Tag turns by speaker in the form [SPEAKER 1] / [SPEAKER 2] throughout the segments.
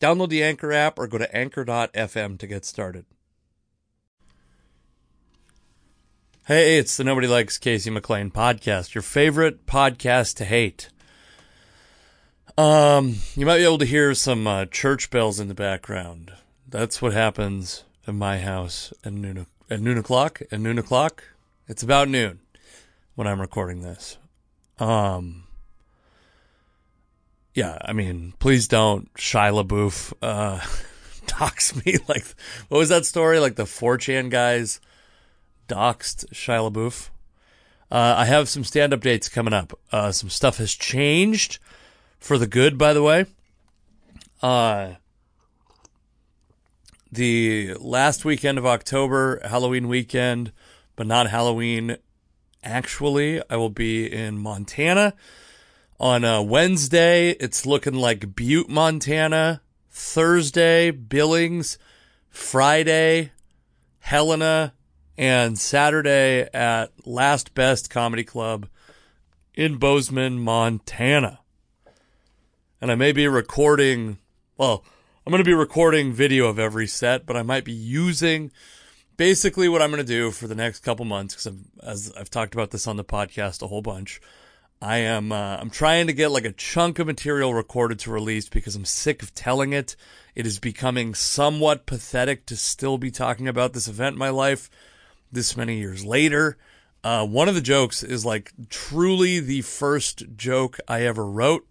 [SPEAKER 1] Download the Anchor app or go to anchor.fm to get started. Hey, it's the Nobody Likes Casey McLain podcast, your favorite podcast to hate. Um, you might be able to hear some uh, church bells in the background. That's what happens in my house at noon at noon o'clock. At noon o'clock, it's about noon when I'm recording this. Um, yeah, I mean, please don't Shia LaBeouf uh, dox me. Like, what was that story? Like the 4chan guys doxed Shia LaBeouf. Uh, I have some stand up dates coming up. Uh, some stuff has changed for the good, by the way. Uh, the last weekend of October, Halloween weekend, but not Halloween. Actually, I will be in Montana on a Wednesday. It's looking like Butte, Montana. Thursday, Billings. Friday, Helena, and Saturday at Last Best Comedy Club in Bozeman, Montana. And I may be recording, well, I'm going to be recording video of every set, but I might be using basically what I'm going to do for the next couple months because as I've talked about this on the podcast a whole bunch. I am uh, I'm trying to get like a chunk of material recorded to release because I'm sick of telling it. It is becoming somewhat pathetic to still be talking about this event in my life this many years later. Uh, one of the jokes is like truly the first joke I ever wrote.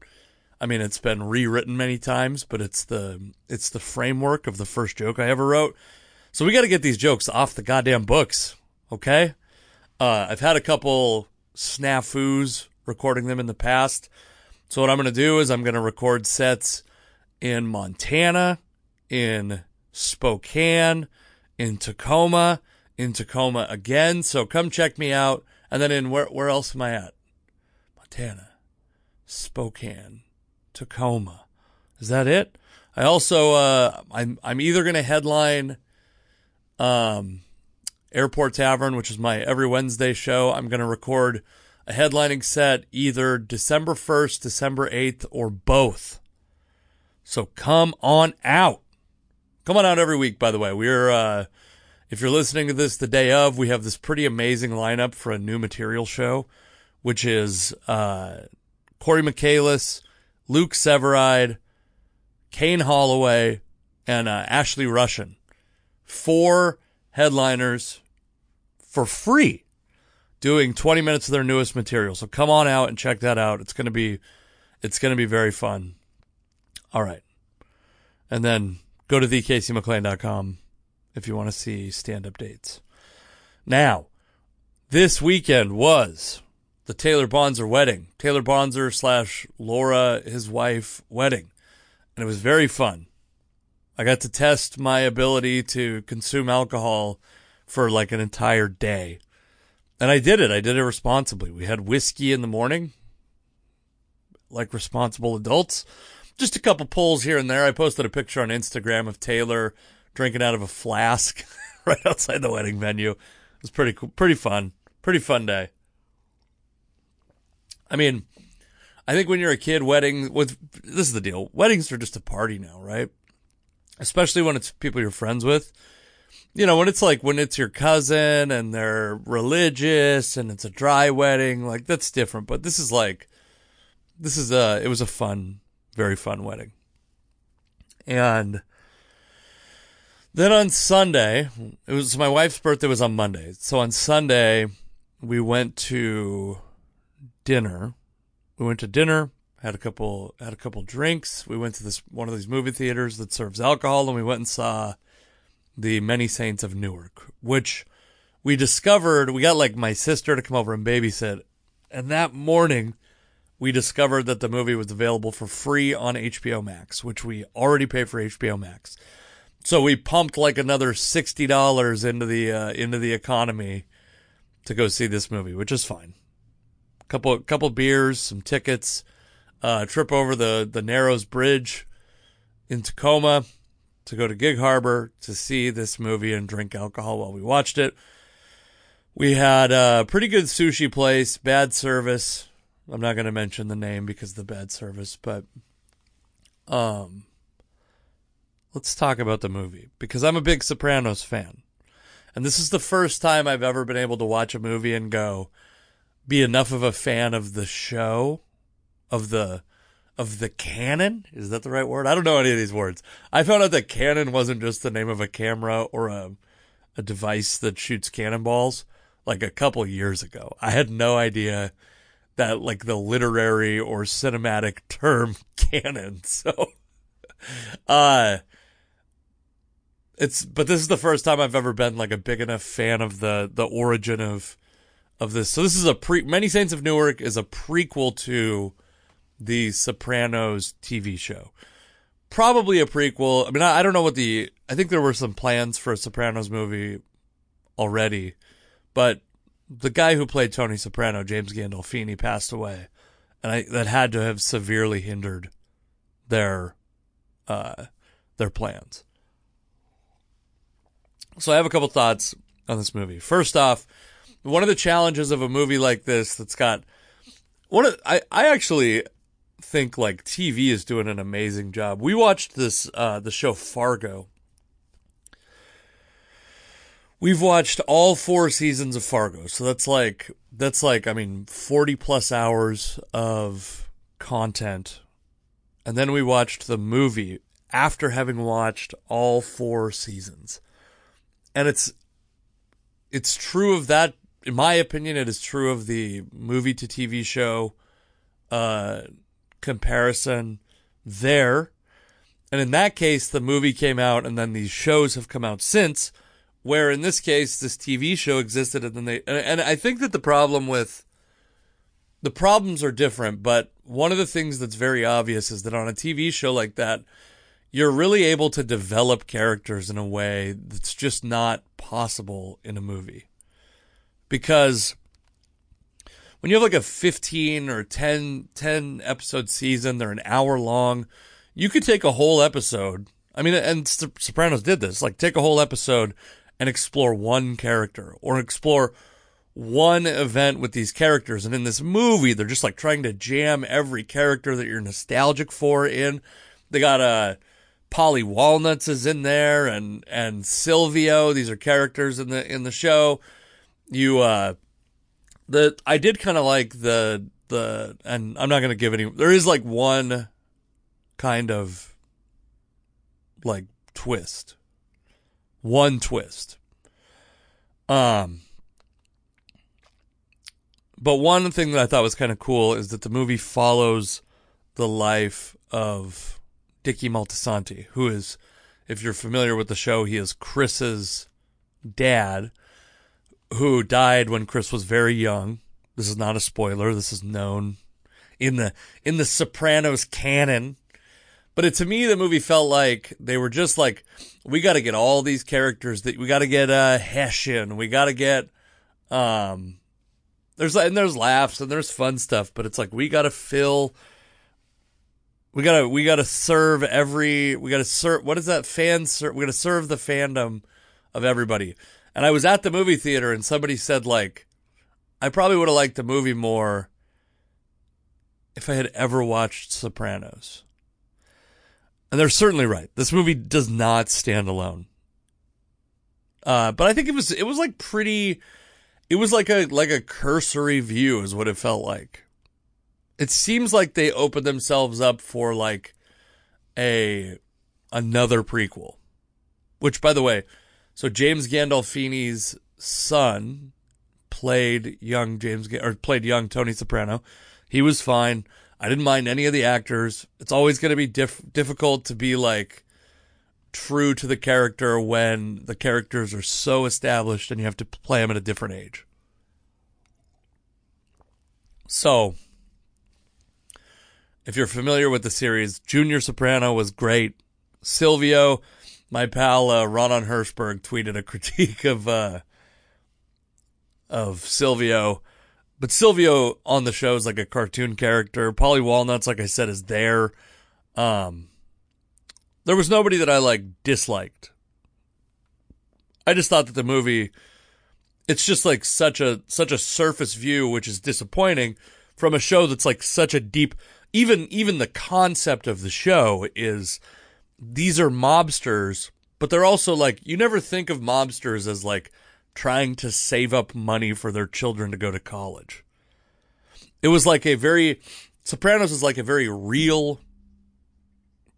[SPEAKER 1] I mean, it's been rewritten many times, but it's the it's the framework of the first joke I ever wrote. So we got to get these jokes off the goddamn books, okay? Uh, I've had a couple snafus recording them in the past. So what I'm going to do is I'm going to record sets in Montana, in Spokane, in Tacoma, in Tacoma again. So come check me out. And then in where where else am I at? Montana, Spokane, Tacoma. Is that it? I also uh, I'm I'm either going to headline um, Airport Tavern, which is my every Wednesday show. I'm going to record a headlining set either December 1st, December 8th, or both. So come on out. Come on out every week, by the way. We're, uh, if you're listening to this the day of, we have this pretty amazing lineup for a new material show, which is, uh, Corey Michaelis, Luke Severide, Kane Holloway, and, uh, Ashley Russian. Four headliners for free doing 20 minutes of their newest material. So come on out and check that out. It's going to be it's going to be very fun. All right. And then go to thecasey.mclain.com if you want to see stand-up dates. Now, this weekend was the Taylor Bonzer wedding. Taylor Bonzer slash Laura, his wife, wedding. And it was very fun. I got to test my ability to consume alcohol for like an entire day. And I did it. I did it responsibly. We had whiskey in the morning, like responsible adults. Just a couple pulls here and there. I posted a picture on Instagram of Taylor drinking out of a flask right outside the wedding venue. It was pretty cool, pretty fun, pretty fun day. I mean, I think when you're a kid, wedding with this is the deal. Weddings are just a party now, right? Especially when it's people you're friends with you know, when it's like when it's your cousin and they're religious and it's a dry wedding, like that's different. But this is like, this is a, it was a fun, very fun wedding. And then on Sunday, it was my wife's birthday was on Monday. So on Sunday, we went to dinner. We went to dinner, had a couple had a couple drinks. We went to this one of these movie theaters that serves alcohol, and we went and saw the Many Saints of Newark, which we discovered. We got like my sister to come over and babysit, and that morning we discovered that the movie was available for free on HBO Max, which we already pay for HBO Max. So we pumped like another sixty dollars into the uh, into the economy to go see this movie, which is fine. Couple couple beers, some tickets, uh, trip over the the Narrows Bridge in Tacoma to go to Gig Harbor to see this movie and drink alcohol while we watched it. We had a pretty good sushi place, bad service. I'm not going to mention the name because of the bad service, but um let's talk about the movie because I'm a big Sopranos fan. And this is the first time I've ever been able to watch a movie and go be enough of a fan of the show of the of the canon. Is that the right word? I don't know any of these words. I found out that canon wasn't just the name of a camera or a a device that shoots cannonballs like a couple years ago. I had no idea that like the literary or cinematic term canon. So uh it's but this is the first time I've ever been like a big enough fan of the the origin of of this. So this is a pre Many Saints of Newark is a prequel to the Sopranos TV show. Probably a prequel. I mean, I, I don't know what the. I think there were some plans for a Sopranos movie already, but the guy who played Tony Soprano, James Gandolfini, passed away, and I, that had to have severely hindered their uh, their plans. So I have a couple thoughts on this movie. First off, one of the challenges of a movie like this that's got one of I I actually think like TV is doing an amazing job. We watched this uh the show Fargo. We've watched all four seasons of Fargo. So that's like that's like I mean 40 plus hours of content. And then we watched the movie after having watched all four seasons. And it's it's true of that in my opinion it is true of the movie to TV show uh comparison there. And in that case, the movie came out and then these shows have come out since, where in this case, this TV show existed and then they, and I think that the problem with, the problems are different, but one of the things that's very obvious is that on a TV show like that, you're really able to develop characters in a way that's just not possible in a movie. Because when you have like a 15 or 10, 10 episode season, they're an hour long. You could take a whole episode. I mean, and Sopranos did this, like take a whole episode and explore one character or explore one event with these characters. And in this movie, they're just like trying to jam every character that you're nostalgic for in. They got, uh, Paulie Walnuts is in there and, and Silvio. These are characters in the, in the show. You, uh, the I did kind of like the the and I'm not gonna give any. There is like one kind of like twist, one twist. Um, but one thing that I thought was kind of cool is that the movie follows the life of Dickie Moltisanti, who is, if you're familiar with the show, he is Chris's dad who died when Chris was very young. This is not a spoiler. This is known in the in the Sopranos canon. But it, to me, the movie felt like they were just like, we got to get all these characters that we got to get uh, Hessian. We got to get um. There's and there's laughs and there's fun stuff, but it's like we got to fill. We gotta we gotta serve every we gotta serve what is that fan serve we gotta serve the fandom of everybody. And I was at the movie theater and somebody said like I probably would have liked the movie more if I had ever watched Sopranos. And they're certainly right. This movie does not stand alone. Uh, but I think it was it was like pretty it was like a like a cursory view is what it felt like. It seems like they opened themselves up for like a another prequel. Which by the way, so James Gandolfini's son played young James or played young Tony Soprano. He was fine. I didn't mind any of the actors. It's always going to be diff- difficult to be like true to the character when the characters are so established and you have to play them at a different age. So, if you're familiar with the series, Junior Soprano was great. Silvio, my pal uh, Ronan Hirschberg tweeted a critique of uh, of Silvio, but Silvio on the show is like a cartoon character. Paulie Walnuts, like I said, is there. Um, there was nobody that I like disliked. I just thought that the movie it's just like such a such a surface view which is disappointing from a show that's like such a deep even even the concept of the show is these are mobsters but they're also like you never think of mobsters as like trying to save up money for their children to go to college. It was like a very Sopranos is like a very real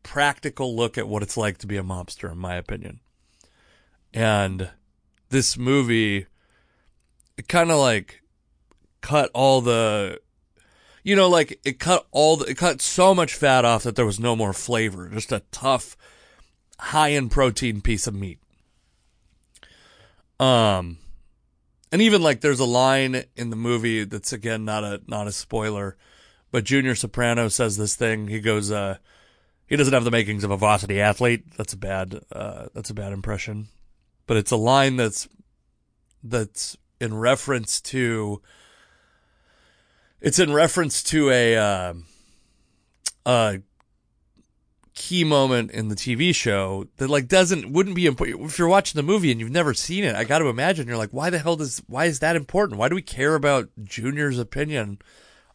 [SPEAKER 1] practical look at what it's like to be a mobster, in my opinion. And this movie, it kind of like cut all the, you know, like it cut all the, it cut so much fat off that there was no more flavor. Just a tough, high in protein piece of meat. Um, and even like there's a line in the movie that's again not a not a spoiler, but Junior Soprano says this thing. He goes, uh, he doesn't have the makings of a varsity athlete. That's a bad uh, that's a bad impression. But it's a line that's that's in reference to it's in reference to a uh, a key moment in the TV show that like doesn't wouldn't be important if you're watching the movie and you've never seen it. I got to imagine you're like, why the hell does why is that important? Why do we care about Junior's opinion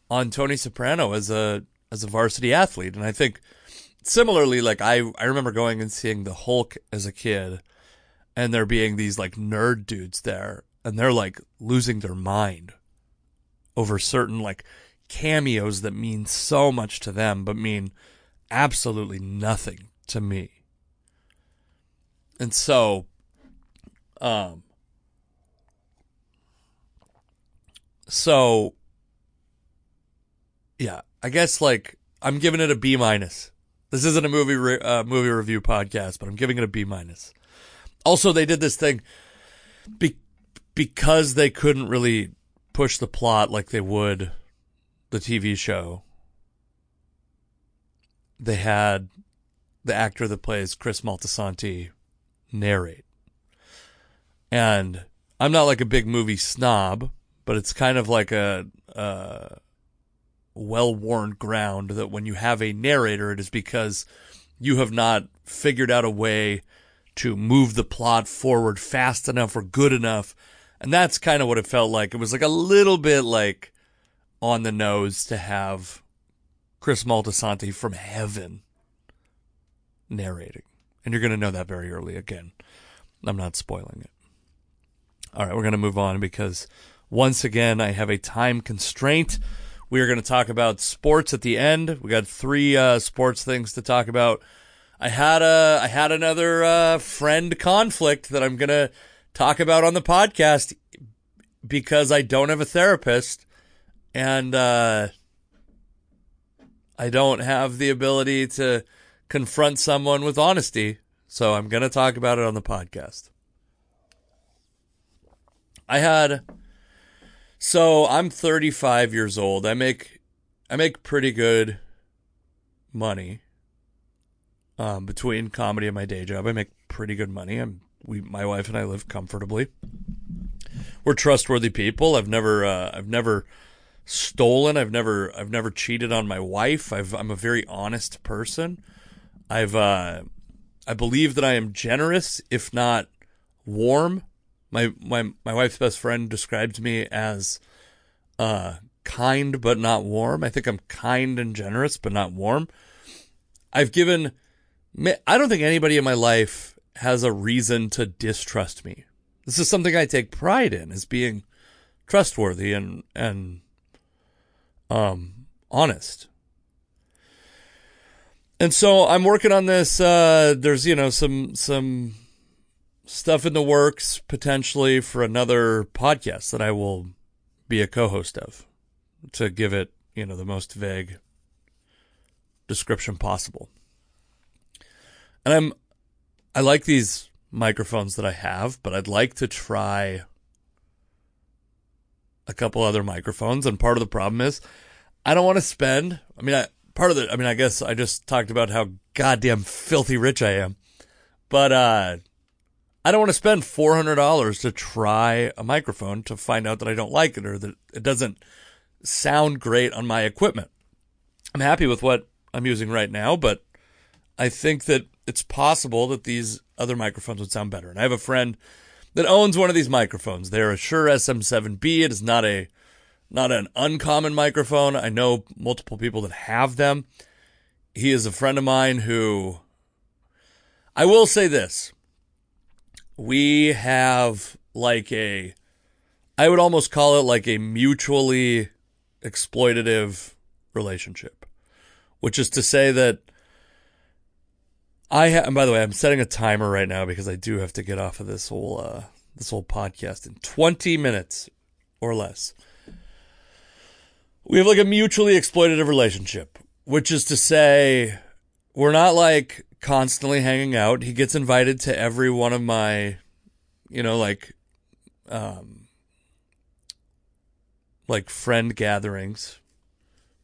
[SPEAKER 1] on Tony Soprano as a as a varsity athlete? And I think similarly, like I, I remember going and seeing the Hulk as a kid and there being these like nerd dudes there and they're like losing their mind over certain like cameos that mean so much to them, but mean absolutely nothing to me. And so, um, so yeah, I guess like I'm giving it a B minus. This isn't a movie re- uh, movie review podcast, but I'm giving it a B minus. Also, they did this thing be- because they couldn't really push the plot like they would the TV show. They had the actor that plays Chris Moltisanti narrate. And I'm not like a big movie snob, but it's kind of like a, a well worn ground that when you have a narrator, it is because you have not figured out a way to move the plot forward fast enough or good enough. And that's kind of what it felt like. It was like a little bit like on the nose to have Chris Moltisanti from heaven narrating. And you're going to know that very early again. I'm not spoiling it. All right, we're going to move on because once again, I have a time constraint. We are going to talk about sports at the end. We got three uh, sports things to talk about. I had a I had another uh, friend conflict that I'm going to talk about on the podcast because I don't have a therapist and uh, I don't have the ability to confront someone with honesty. So I'm going to talk about it on the podcast. I had so I'm 35 years old. I make I make pretty good money um, between comedy and my day job. I make pretty good money. I'm we my wife and I live comfortably. We're trustworthy people. I've never uh, I've never stolen. I've never I've never cheated on my wife. I've I'm a very honest person. I've uh, I believe that I am generous, if not warm. My my my wife's best friend describes me as uh, kind but not warm. I think I'm kind and generous but not warm. I've given I don't think anybody in my life has a reason to distrust me. This is something I take pride in as being trustworthy and and um honest. And so I'm working on this uh there's you know some some stuff in the works potentially for another podcast that I will be a co-host of to give it, you know, the most vague description possible. And I'm I like these microphones that I have, but I'd like to try a couple other microphones and part of the problem is I don't want to spend I mean I part of the I mean I guess I just talked about how goddamn filthy rich I am. But uh I don't want to spend $400 to try a microphone to find out that I don't like it or that it doesn't sound great on my equipment. I'm happy with what I'm using right now, but I think that it's possible that these other microphones would sound better. And I have a friend that owns one of these microphones. They're a Shure SM7B. It is not a not an uncommon microphone. I know multiple people that have them. He is a friend of mine who I will say this we have like a I would almost call it like a mutually exploitative relationship, which is to say that I have, and by the way, I'm setting a timer right now because I do have to get off of this whole, uh, this whole podcast in 20 minutes or less. We have like a mutually exploitative relationship, which is to say we're not like constantly hanging out. He gets invited to every one of my, you know, like, um, like friend gatherings,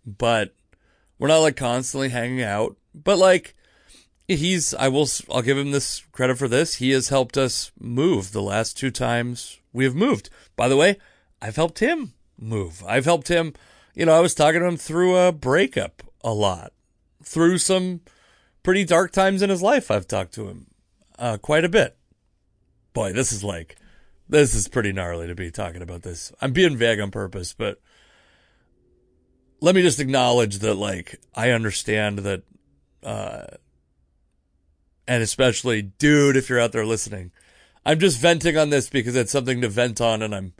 [SPEAKER 1] but we're not like constantly hanging out. But like, he's, I will, I'll give him this credit for this. He has helped us move the last two times we have moved. By the way, I've helped him move. I've helped him, you know, I was talking to him through a breakup a lot, through some, pretty dark times in his life. I've talked to him uh, quite a bit. Boy, this is like, this is pretty gnarly to be talking about this. I'm being vague on purpose, but let me just acknowledge that, like, I understand that, uh, and especially, dude, if you're out there listening, I'm just venting on this because it's something to vent on, and I'm,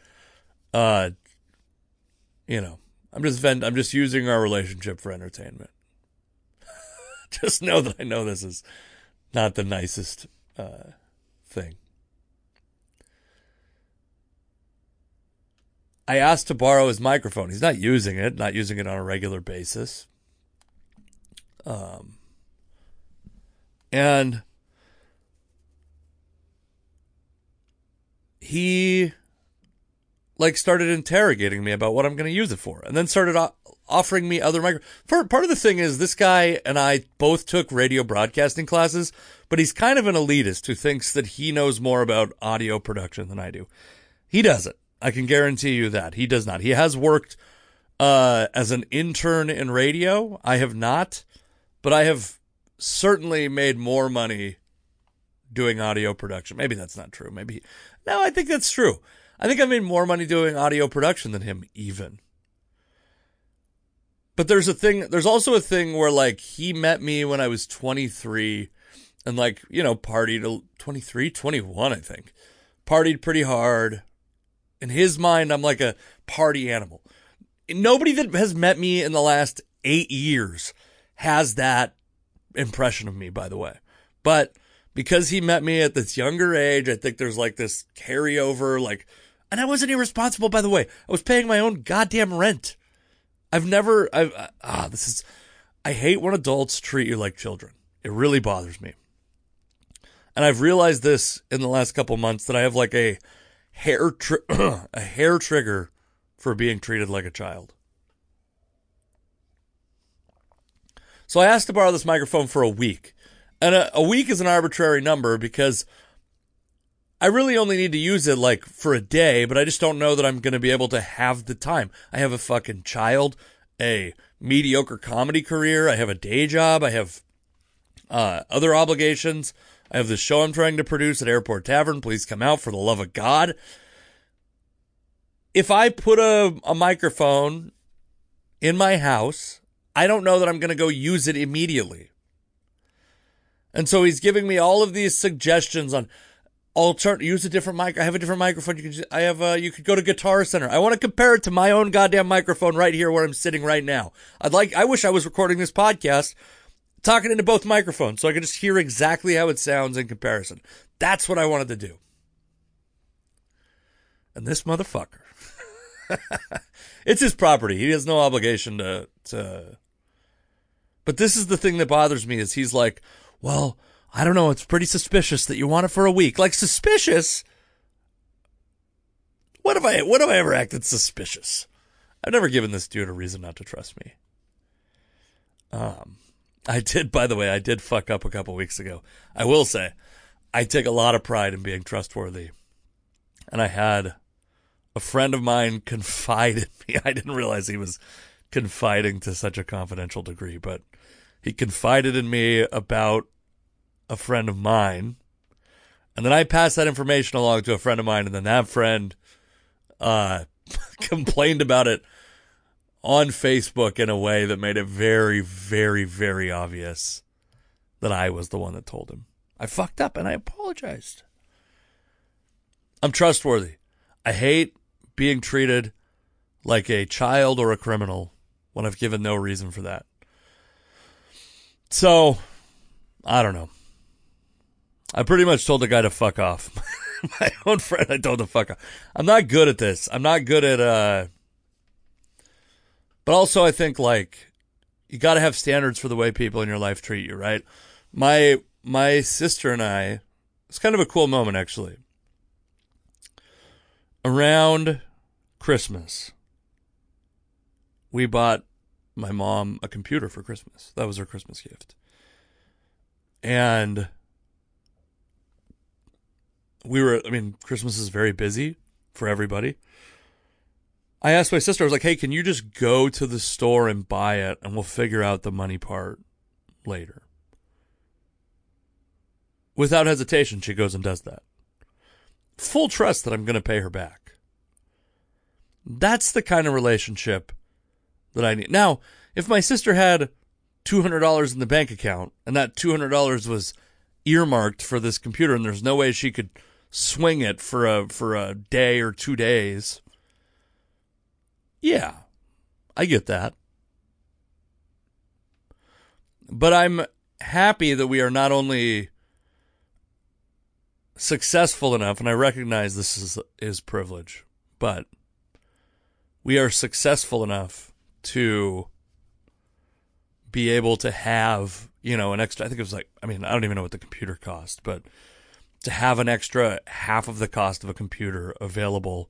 [SPEAKER 1] uh, you know, I'm just vent. I'm just using our relationship for entertainment. just know that I know this is not the nicest uh, thing. I asked to borrow his microphone. He's not using it, not using it on a regular basis. Um, and he like started interrogating me about what I'm going to use it for, and then started offering me other micro. Part of the thing is this guy and I both took radio broadcasting classes, but he's kind of an elitist who thinks that he knows more about audio production than I do. He doesn't. I can guarantee you that he does not. He has worked uh, as an intern in radio. I have not, but I have certainly made more money doing audio production. Maybe that's not true. Maybe no, I think that's true. I think I made more money doing audio production than him, even. But there's a thing, there's also a thing where like he met me when I was 23 and like, you know, partied 23, 21, I think. Partied pretty hard. In his mind, I'm like a party animal. Nobody that has met me in the last eight years has that impression of me, by the way. But because he met me at this younger age, I think there's like this carryover, like, and I wasn't irresponsible, by the way. I was paying my own goddamn rent. I've never, I've, uh, ah, this is, I hate when adults treat you like children. It really bothers me. And I've realized this in the last couple months that I have like a hair, tri- a hair trigger for being treated like a child. So I asked to borrow this microphone for a week. And a, a week is an arbitrary number because I really only need to use it like for a day, but I just don't know that I'm going to be able to have the time. I have a fucking child, a mediocre comedy career, I have a day job, I have uh, other obligations. I have the show I'm trying to produce at Airport Tavern. Please come out for the love of God. If I put a, a microphone in my house, I don't know that I'm going to go use it immediately. And so he's giving me all of these suggestions on alternate use a different mic. I have a different microphone. You can I have uh you could go to Guitar Center. I want to compare it to my own goddamn microphone right here where I'm sitting right now. I'd like I wish I was recording this podcast talking into both microphones so I can just hear exactly how it sounds in comparison. That's what I wanted to do. And this motherfucker. it's his property. He has no obligation to to But this is the thing that bothers me is he's like, "Well, I don't know, it's pretty suspicious that you want it for a week." Like suspicious? What have I what have I ever acted suspicious? I've never given this dude a reason not to trust me. Um I did, by the way, I did fuck up a couple weeks ago. I will say, I take a lot of pride in being trustworthy. And I had a friend of mine confide in me. I didn't realize he was confiding to such a confidential degree, but he confided in me about a friend of mine. And then I passed that information along to a friend of mine, and then that friend uh, complained about it on Facebook in a way that made it very, very, very obvious that I was the one that told him. I fucked up and I apologized. I'm trustworthy. I hate being treated like a child or a criminal when I've given no reason for that. So, I don't know. I pretty much told the guy to fuck off. My own friend, I told to fuck off. I'm not good at this. I'm not good at, uh, but also I think like, you got to have standards for the way people in your life treat you, right? My, my sister and I, it's kind of a cool moment actually. Around Christmas, we bought my mom a computer for Christmas. That was her Christmas gift. And we were, I mean, Christmas is very busy for everybody. I asked my sister, I was like, hey, can you just go to the store and buy it and we'll figure out the money part later? Without hesitation, she goes and does that. Full trust that I'm going to pay her back. That's the kind of relationship that I need. Now, if my sister had $200 in the bank account and that $200 was earmarked for this computer and there's no way she could swing it for a for a day or two days. Yeah. I get that. But I'm happy that we are not only successful enough and I recognize this is is privilege, but we are successful enough to be able to have, you know, an extra, I think it was like, I mean, I don't even know what the computer cost, but to have an extra half of the cost of a computer available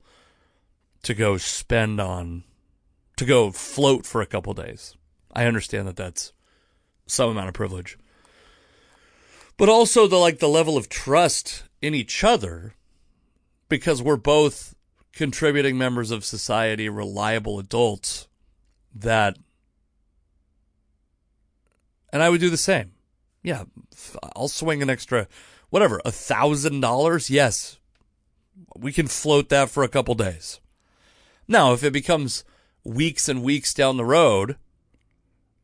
[SPEAKER 1] to go spend on, to go float for a couple days. I understand that that's some amount of privilege. But also the like the level of trust in each other because we're both contributing members of society, reliable adults that and I would do the same. Yeah, I'll swing an extra, whatever, a thousand dollars. Yes, we can float that for a couple days. Now, if it becomes weeks and weeks down the road,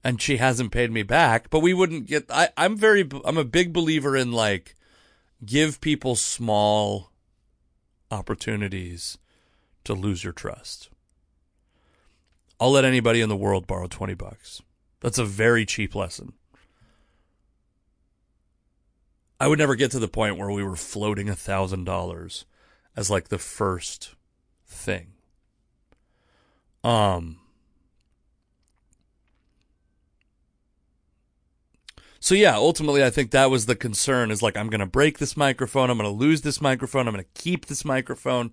[SPEAKER 1] and she hasn't paid me back, but we wouldn't get. I, I'm very, I'm a big believer in like, give people small opportunities to lose your trust. I'll let anybody in the world borrow 20 bucks. That's a very cheap lesson. I would never get to the point where we were floating a thousand dollars as like the first thing. Um. So yeah, ultimately I think that was the concern is like I'm going to break this microphone, I'm going to lose this microphone, I'm going to keep this microphone.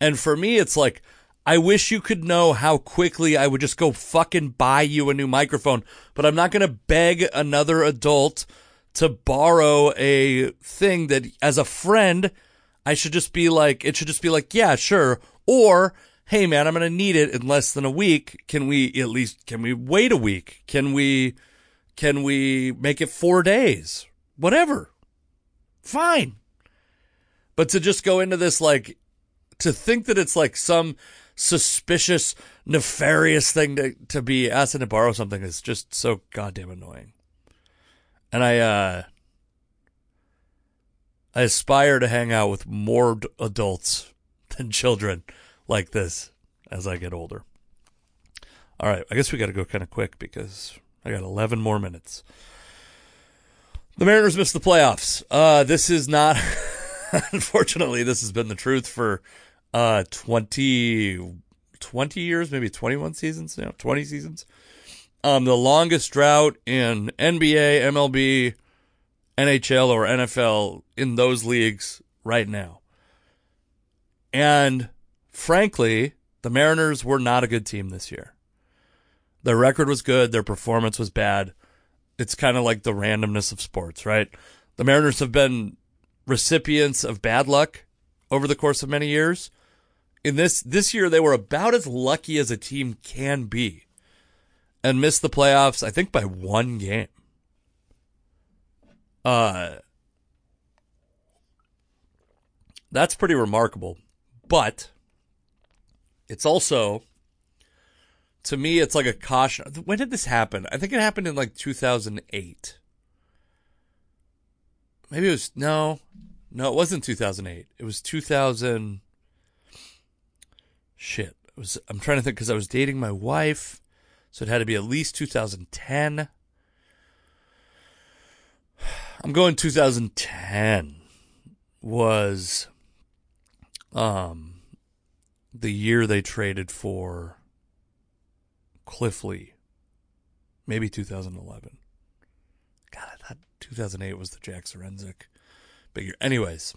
[SPEAKER 1] And for me it's like I wish you could know how quickly I would just go fucking buy you a new microphone, but I'm not going to beg another adult to borrow a thing that as a friend, I should just be like, it should just be like, yeah, sure. Or, hey man, I'm going to need it in less than a week. Can we at least, can we wait a week? Can we, can we make it four days? Whatever. Fine. But to just go into this like, to think that it's like some suspicious, nefarious thing to, to be asking to borrow something is just so goddamn annoying. And I, uh, I aspire to hang out with more adults than children like this as I get older. All right, I guess we got to go kind of quick because I got 11 more minutes. The Mariners missed the playoffs. Uh, this is not, unfortunately, this has been the truth for uh, 20, 20 years, maybe 21 seasons, know, 20 seasons. Um, the longest drought in NBA, MLB, NHL, or NFL in those leagues right now. And frankly, the Mariners were not a good team this year. Their record was good, their performance was bad. It's kind of like the randomness of sports, right? The Mariners have been recipients of bad luck over the course of many years. In this this year they were about as lucky as a team can be and missed the playoffs I think by one game. Uh that's pretty remarkable. But it's also to me it's like a caution. When did this happen? I think it happened in like 2008. Maybe it was no. No, it wasn't 2008. It was 2000 Shit. It was I'm trying to think cuz I was dating my wife. So it had to be at least 2010. I'm going 2010 was um the year they traded for Cliff Lee. Maybe 2011. God, I thought 2008 was the Jack big year. Anyways,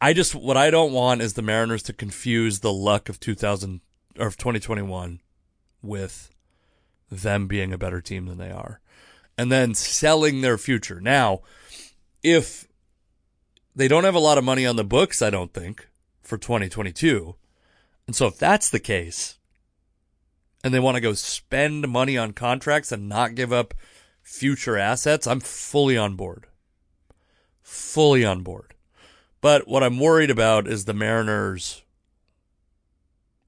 [SPEAKER 1] I just what I don't want is the Mariners to confuse the luck of 2000 or of 2021 with them being a better team than they are and then selling their future. Now, if they don't have a lot of money on the books, I don't think, for 2022. And so if that's the case, and they want to go spend money on contracts and not give up future assets, I'm fully on board. Fully on board. But what I'm worried about is the Mariners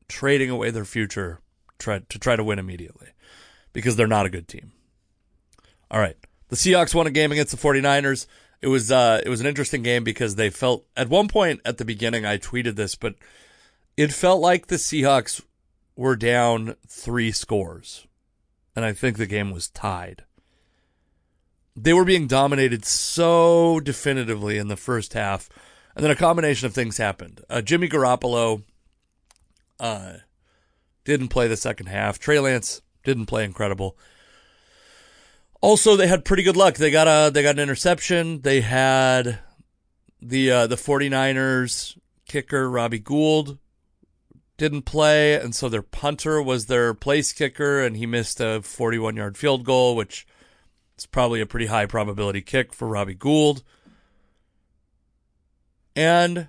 [SPEAKER 1] trading away their future try, to try to win immediately because they're not a good team. All right. The Seahawks won a game against the 49ers it was uh, it was an interesting game because they felt at one point at the beginning I tweeted this, but it felt like the Seahawks were down three scores, and I think the game was tied. They were being dominated so definitively in the first half, and then a combination of things happened. Uh, Jimmy Garoppolo uh, didn't play the second half. Trey Lance didn't play incredible. Also, they had pretty good luck. They got a they got an interception. They had the uh, the 49ers kicker Robbie Gould didn't play, and so their punter was their place kicker, and he missed a 41 yard field goal, which is probably a pretty high probability kick for Robbie Gould. And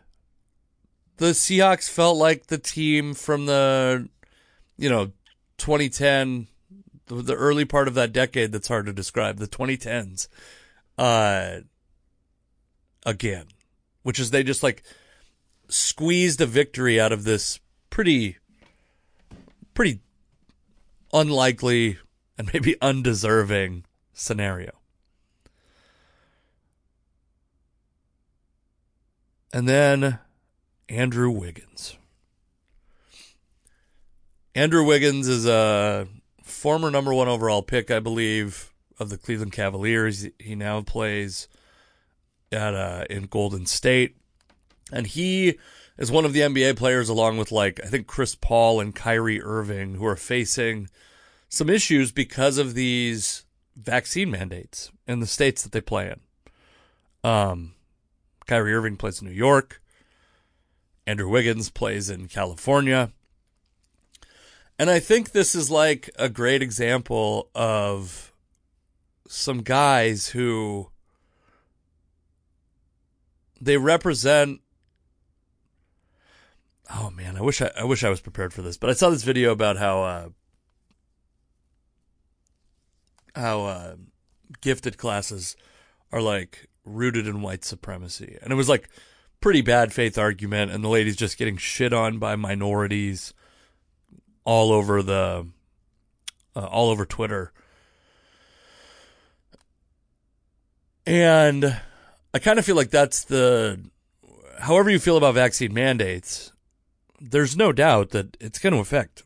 [SPEAKER 1] the Seahawks felt like the team from the, you know, 2010 the, the early part of that decade that's hard to describe, the 2010s, uh, again, which is they just like squeezed a victory out of this pretty, pretty unlikely and maybe undeserving scenario. And then Andrew Wiggins. Andrew Wiggins is a former number one overall pick, I believe, of the Cleveland Cavaliers. He now plays at uh, in Golden State, and he is one of the NBA players, along with like I think Chris Paul and Kyrie Irving, who are facing some issues because of these vaccine mandates in the states that they play in. Um, Kyrie Irving plays in New York. Andrew Wiggins plays in California. And I think this is like a great example of some guys who they represent Oh man, I wish I, I wish I was prepared for this, but I saw this video about how uh, how uh, gifted classes are like rooted in white supremacy, and it was like pretty bad faith argument, and the lady's just getting shit on by minorities all over the uh, all over Twitter. And I kind of feel like that's the however you feel about vaccine mandates, there's no doubt that it's going to affect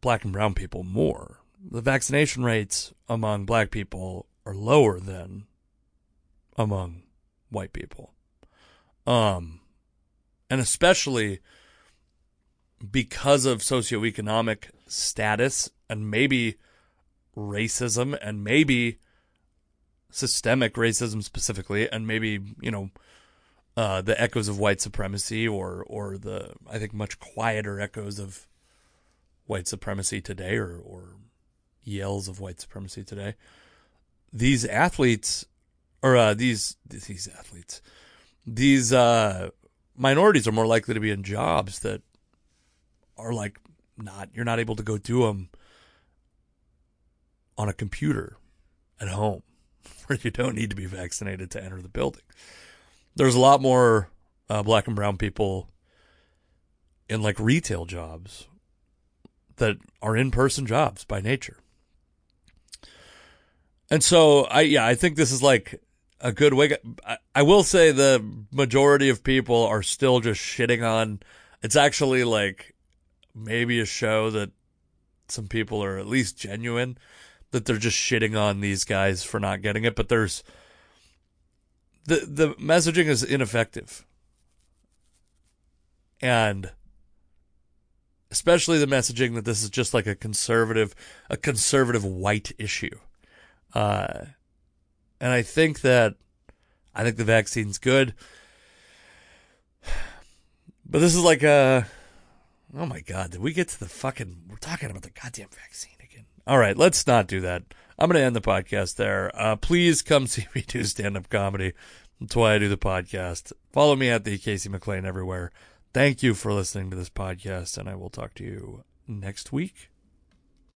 [SPEAKER 1] black and brown people more. The vaccination rates among black people are lower than among white people. Um, and especially because of socioeconomic status and maybe racism and maybe systemic racism specifically and maybe, you know, uh, the echoes of white supremacy or or the I think much quieter echoes of white supremacy today or or yells of white supremacy today. These athletes or uh, these these athletes, these uh, minorities are more likely to be in jobs that are like not you're not able to go do them on a computer at home where you don't need to be vaccinated to enter the building. There's a lot more uh, black and brown people in like retail jobs that are in person jobs by nature. And so I yeah, I think this is like a good way. I, I will say the majority of people are still just shitting on. It's actually like maybe a show that some people are at least genuine that they're just shitting on these guys for not getting it, but there's the the messaging is ineffective. And especially the messaging that this is just like a conservative a conservative white issue. Uh and I think that I think the vaccine's good. But this is like a oh my god, did we get to the fucking we're talking about the goddamn vaccine again. All right, let's not do that. I'm going to end the podcast there. Uh, please come see me do stand up comedy. That's why I do the podcast. Follow me at the Casey McLain everywhere. Thank you for listening to this podcast, and I will talk to you next week.